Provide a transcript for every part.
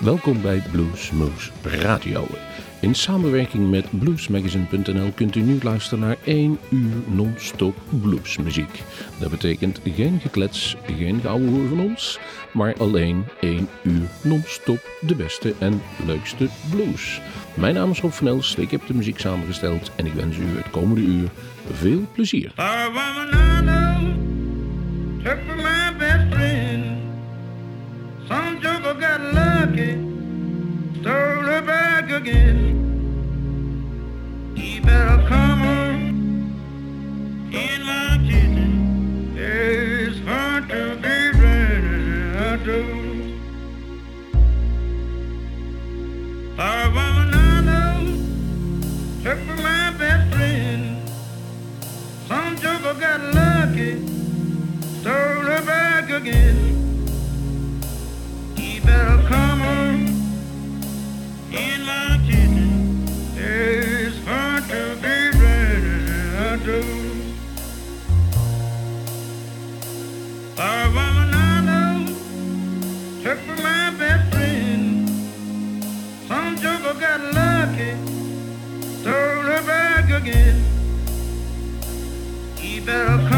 Welkom bij Blues Moves Radio. In samenwerking met bluesmagazine.nl kunt u nu luisteren naar 1 uur non-stop bluesmuziek. Dat betekent geen geklets, geen gouden van ons, maar alleen 1 uur non-stop de beste en leukste blues. Mijn naam is Rob van Els, ik heb de muziek samengesteld en ik wens u het komende uur veel plezier. come. Yeah.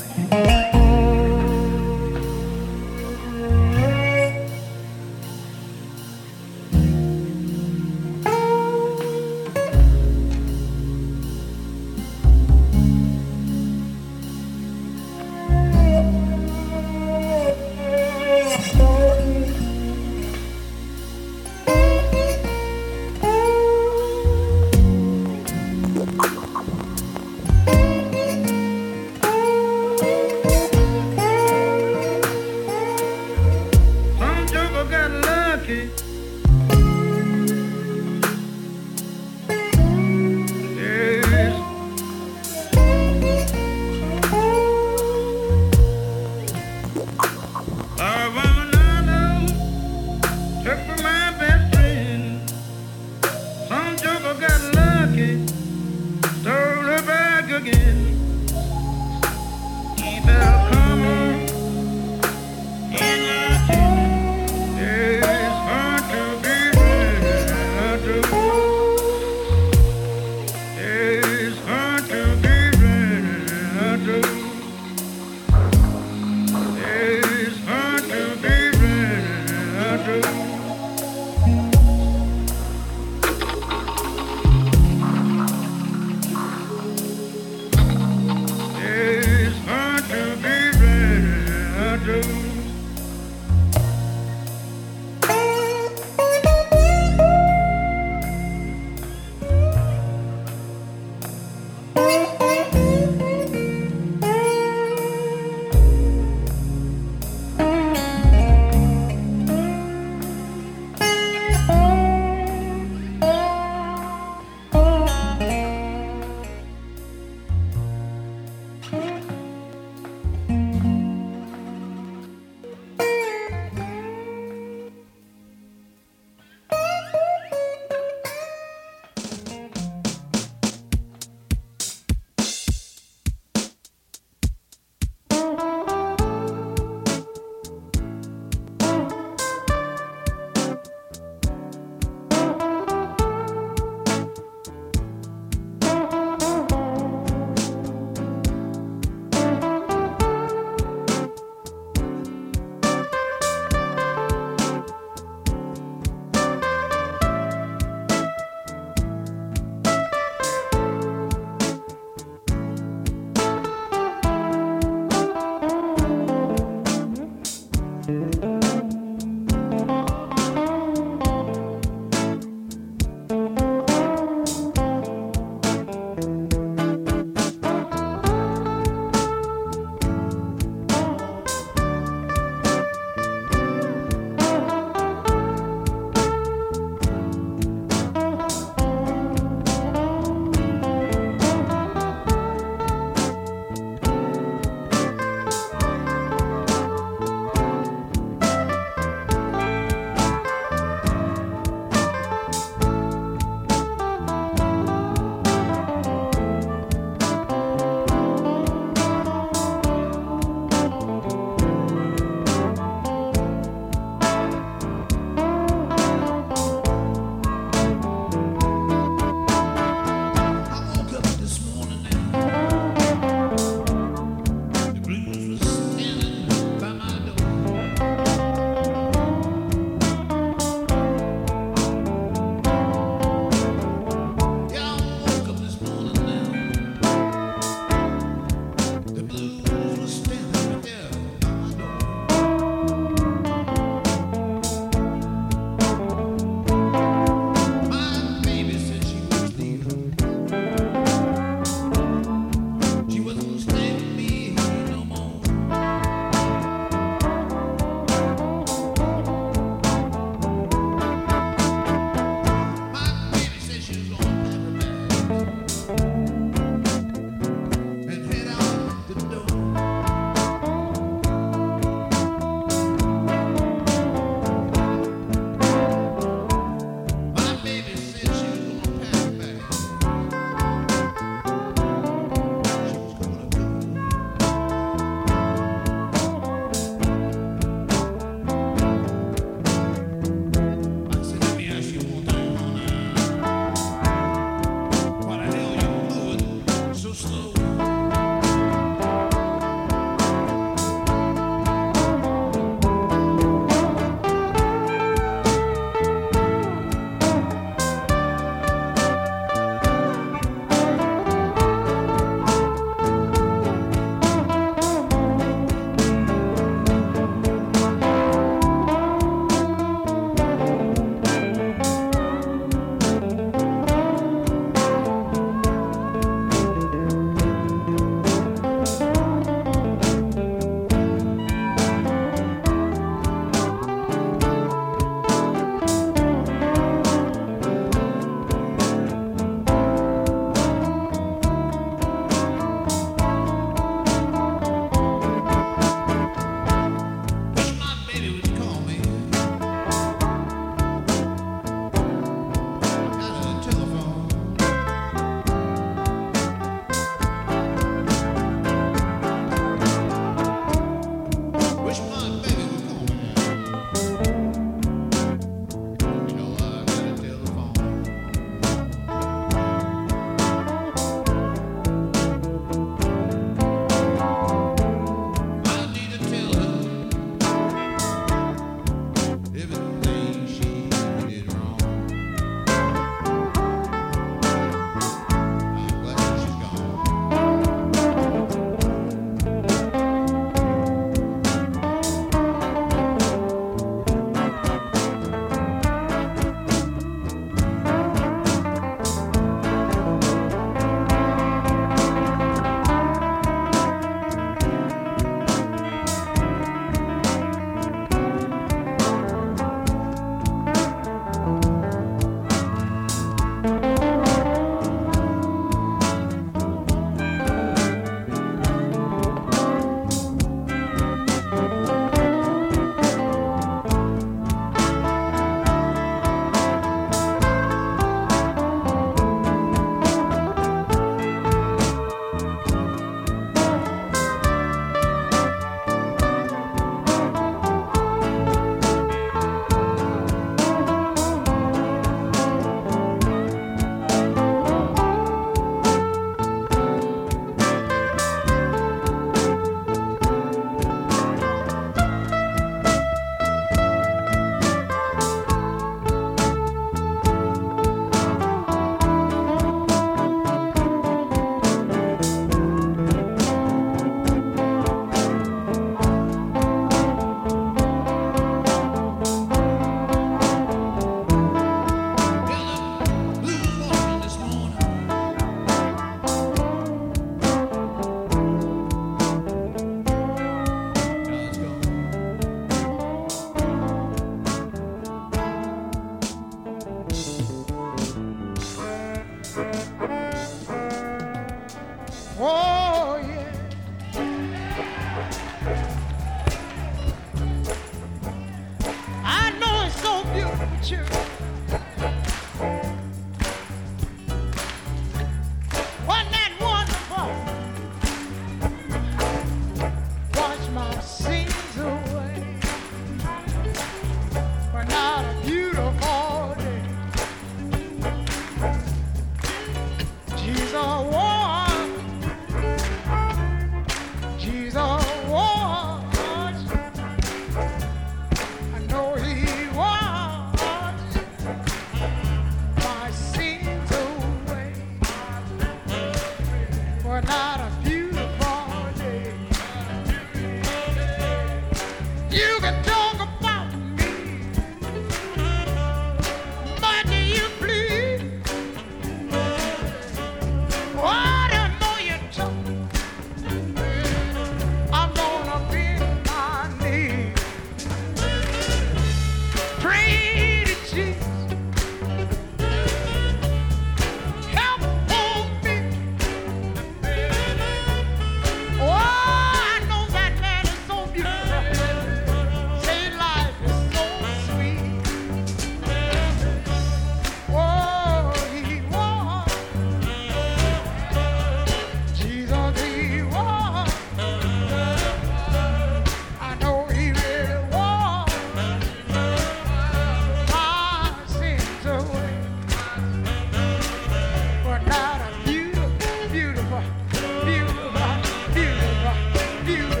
you.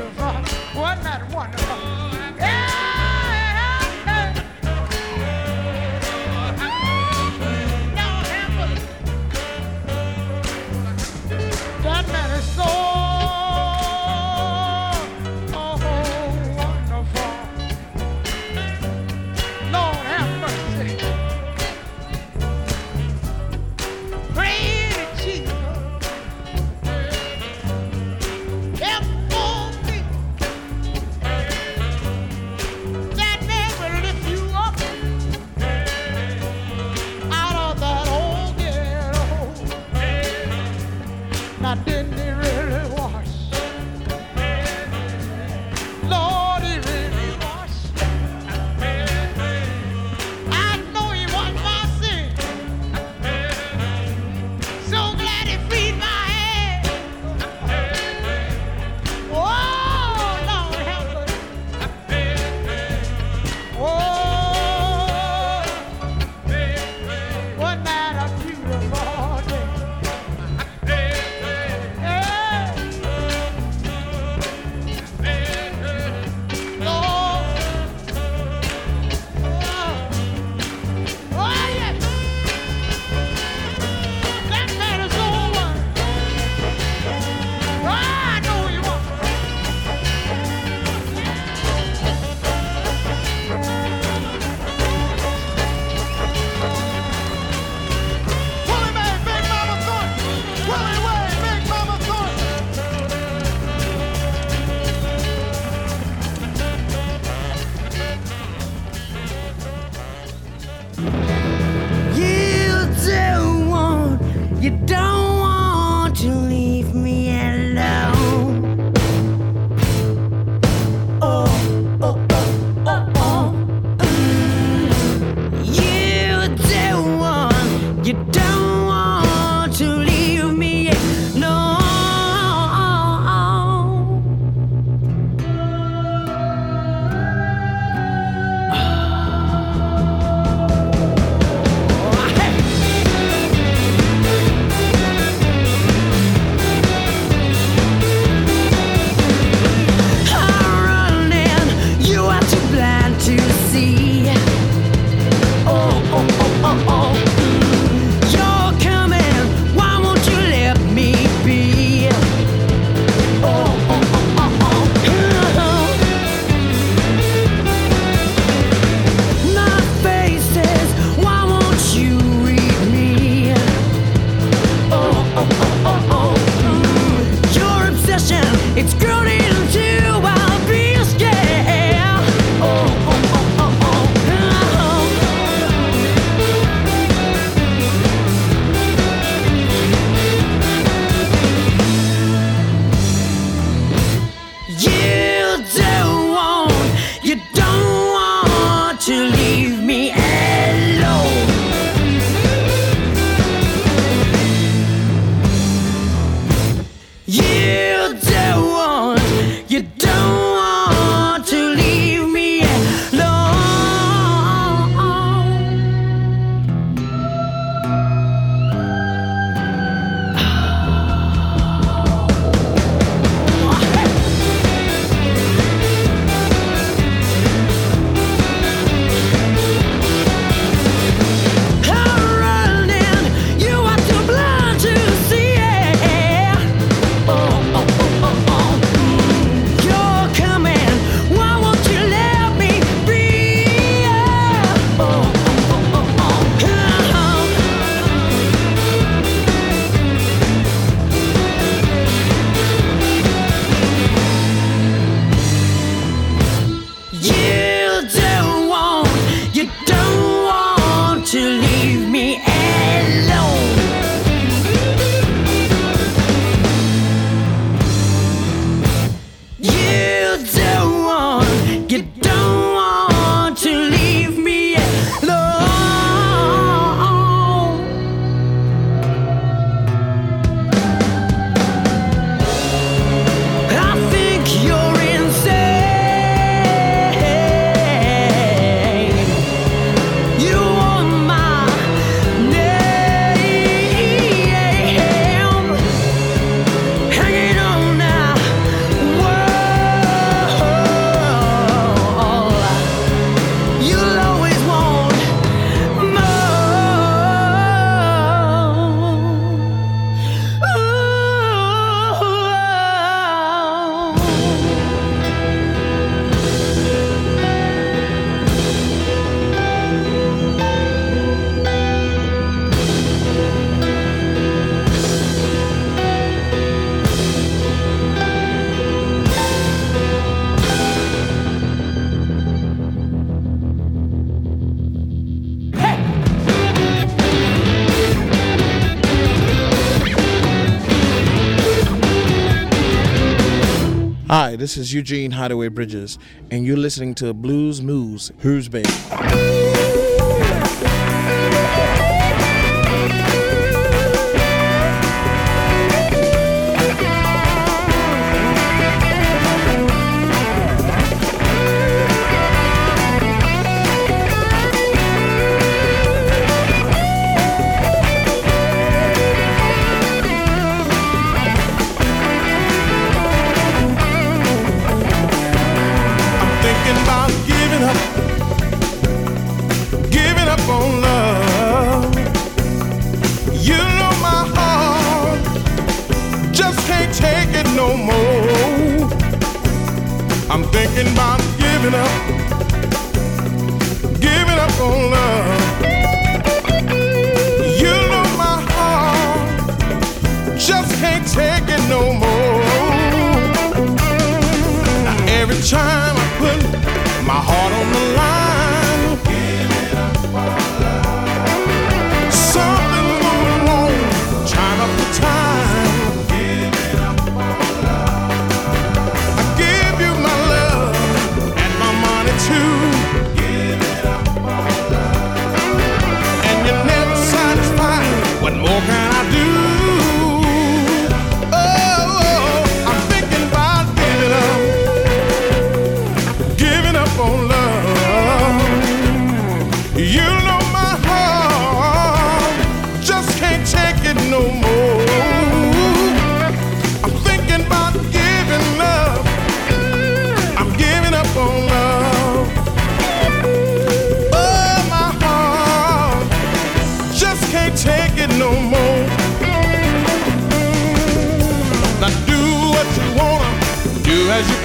Hi, this is Eugene Hideaway Bridges, and you're listening to Blues Moves, Who's Bay.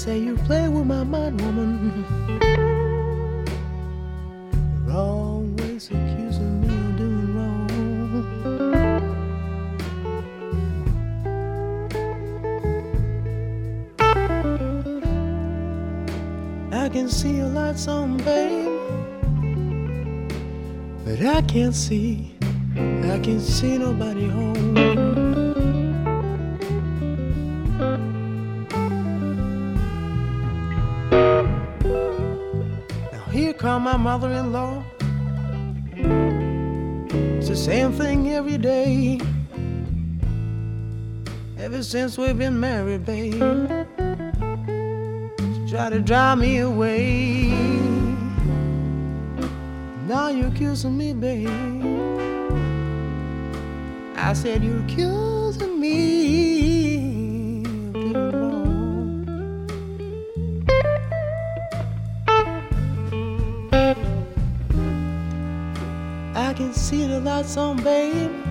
say you play with my mind, woman. You're always accusing me of doing wrong. I can see your lights on, babe. But I can't see, I can't see nobody home. Come my mother-in-law. It's the same thing every day. Ever since we've been married, babe try to drive me away. Now you're accusing me, babe. I said you're accusing me see the lights on, babe,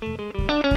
I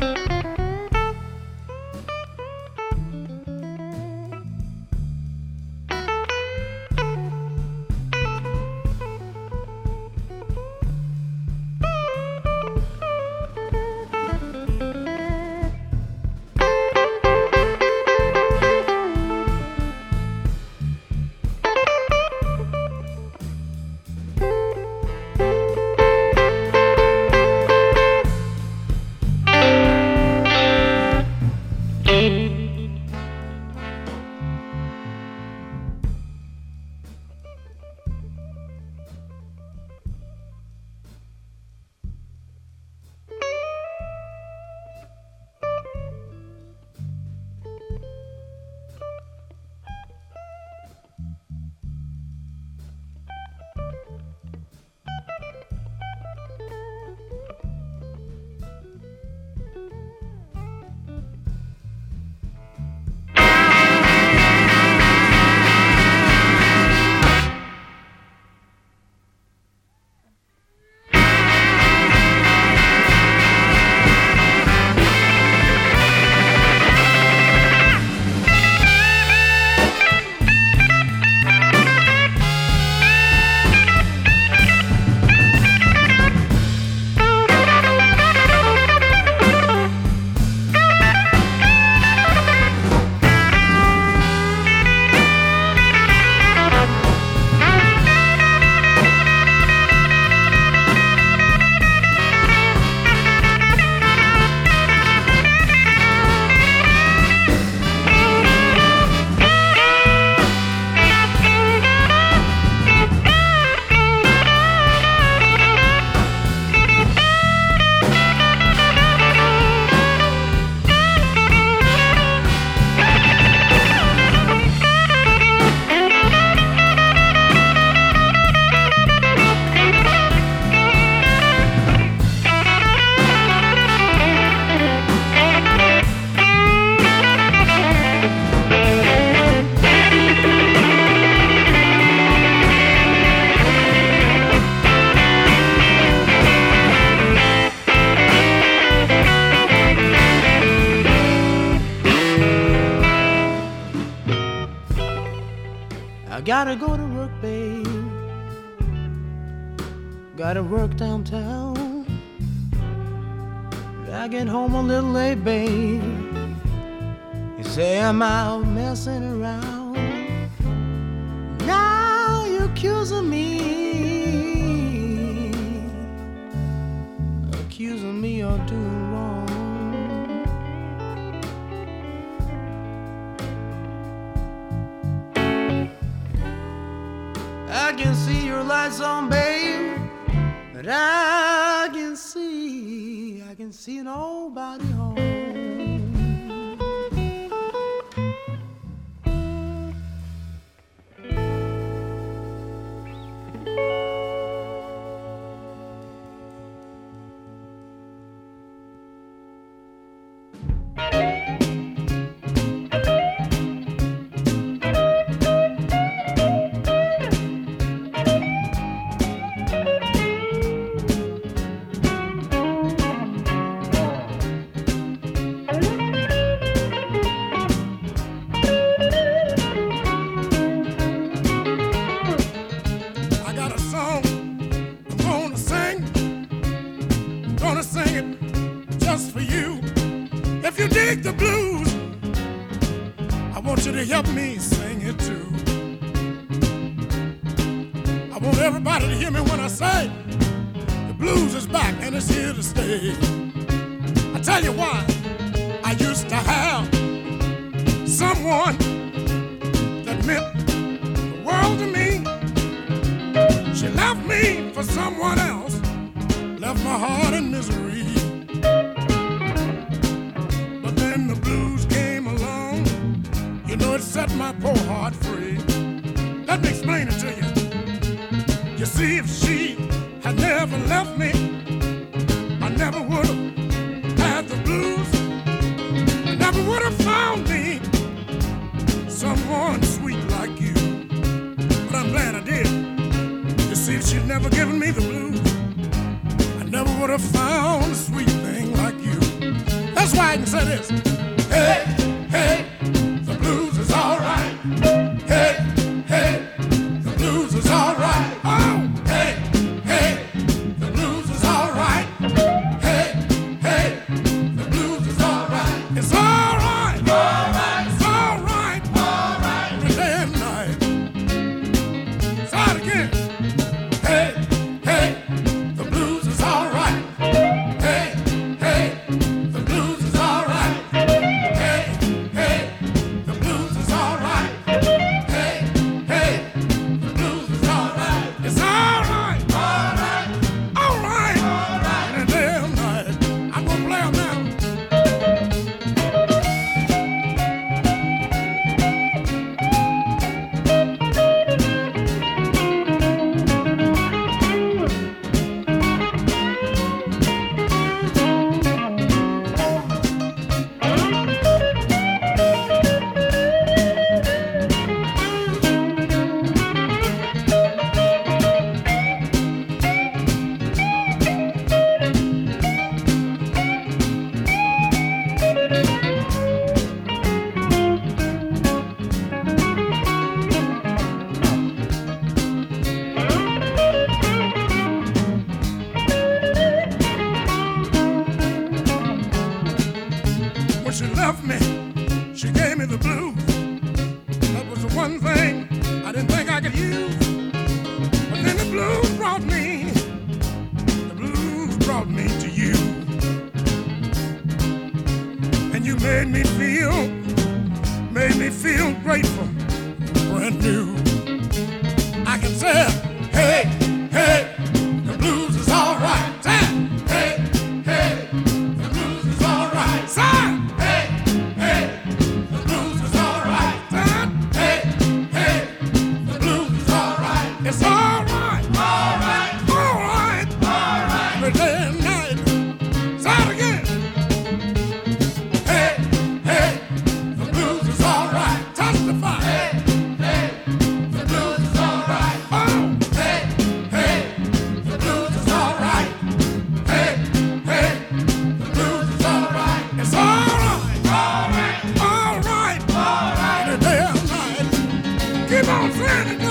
mouth.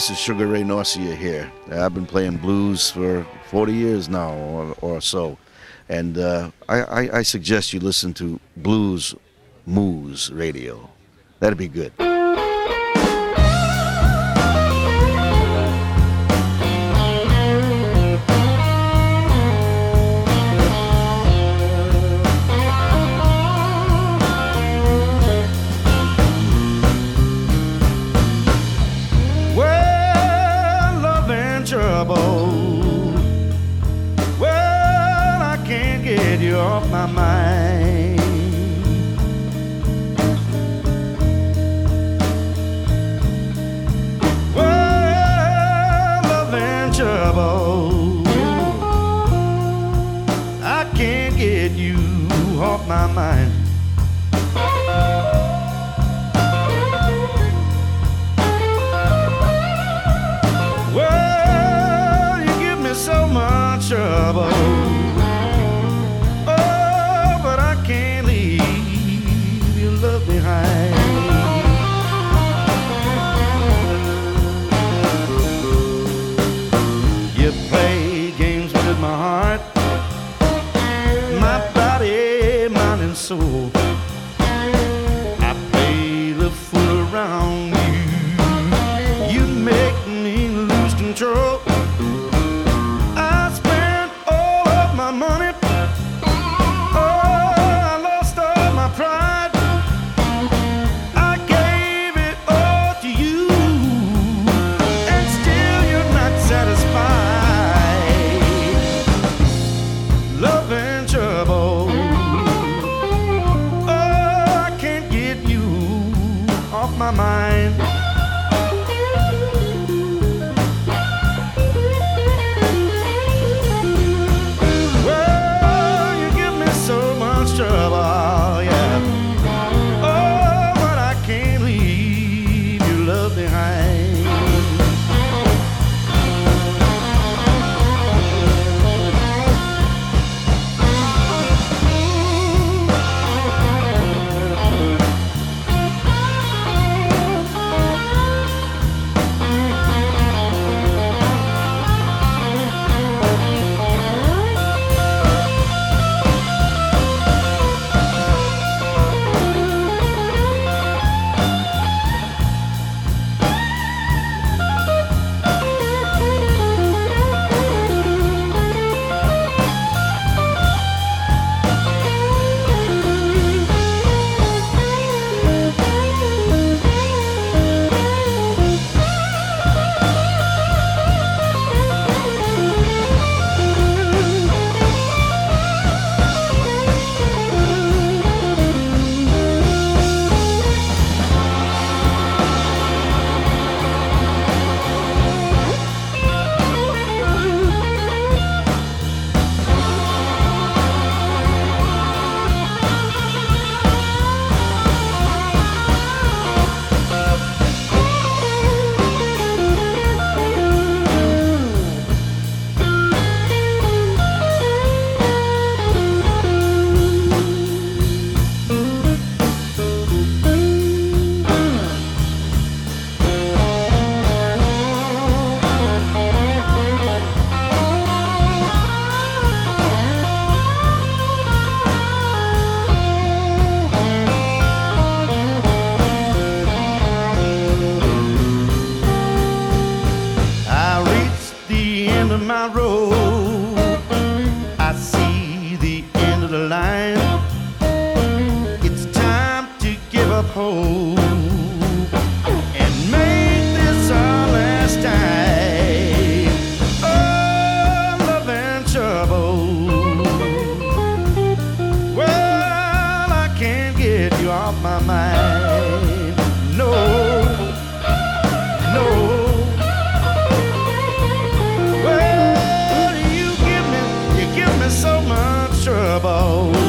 This is Sugar Ray Norcia here. Uh, I've been playing blues for 40 years now or, or so. And uh, I, I, I, suggest you listen to Blues Moose Radio. That'd be good. Trouble.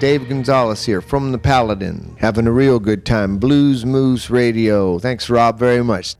Dave Gonzalez here from the Paladin, having a real good time. Blues Moose Radio. Thanks, Rob, very much.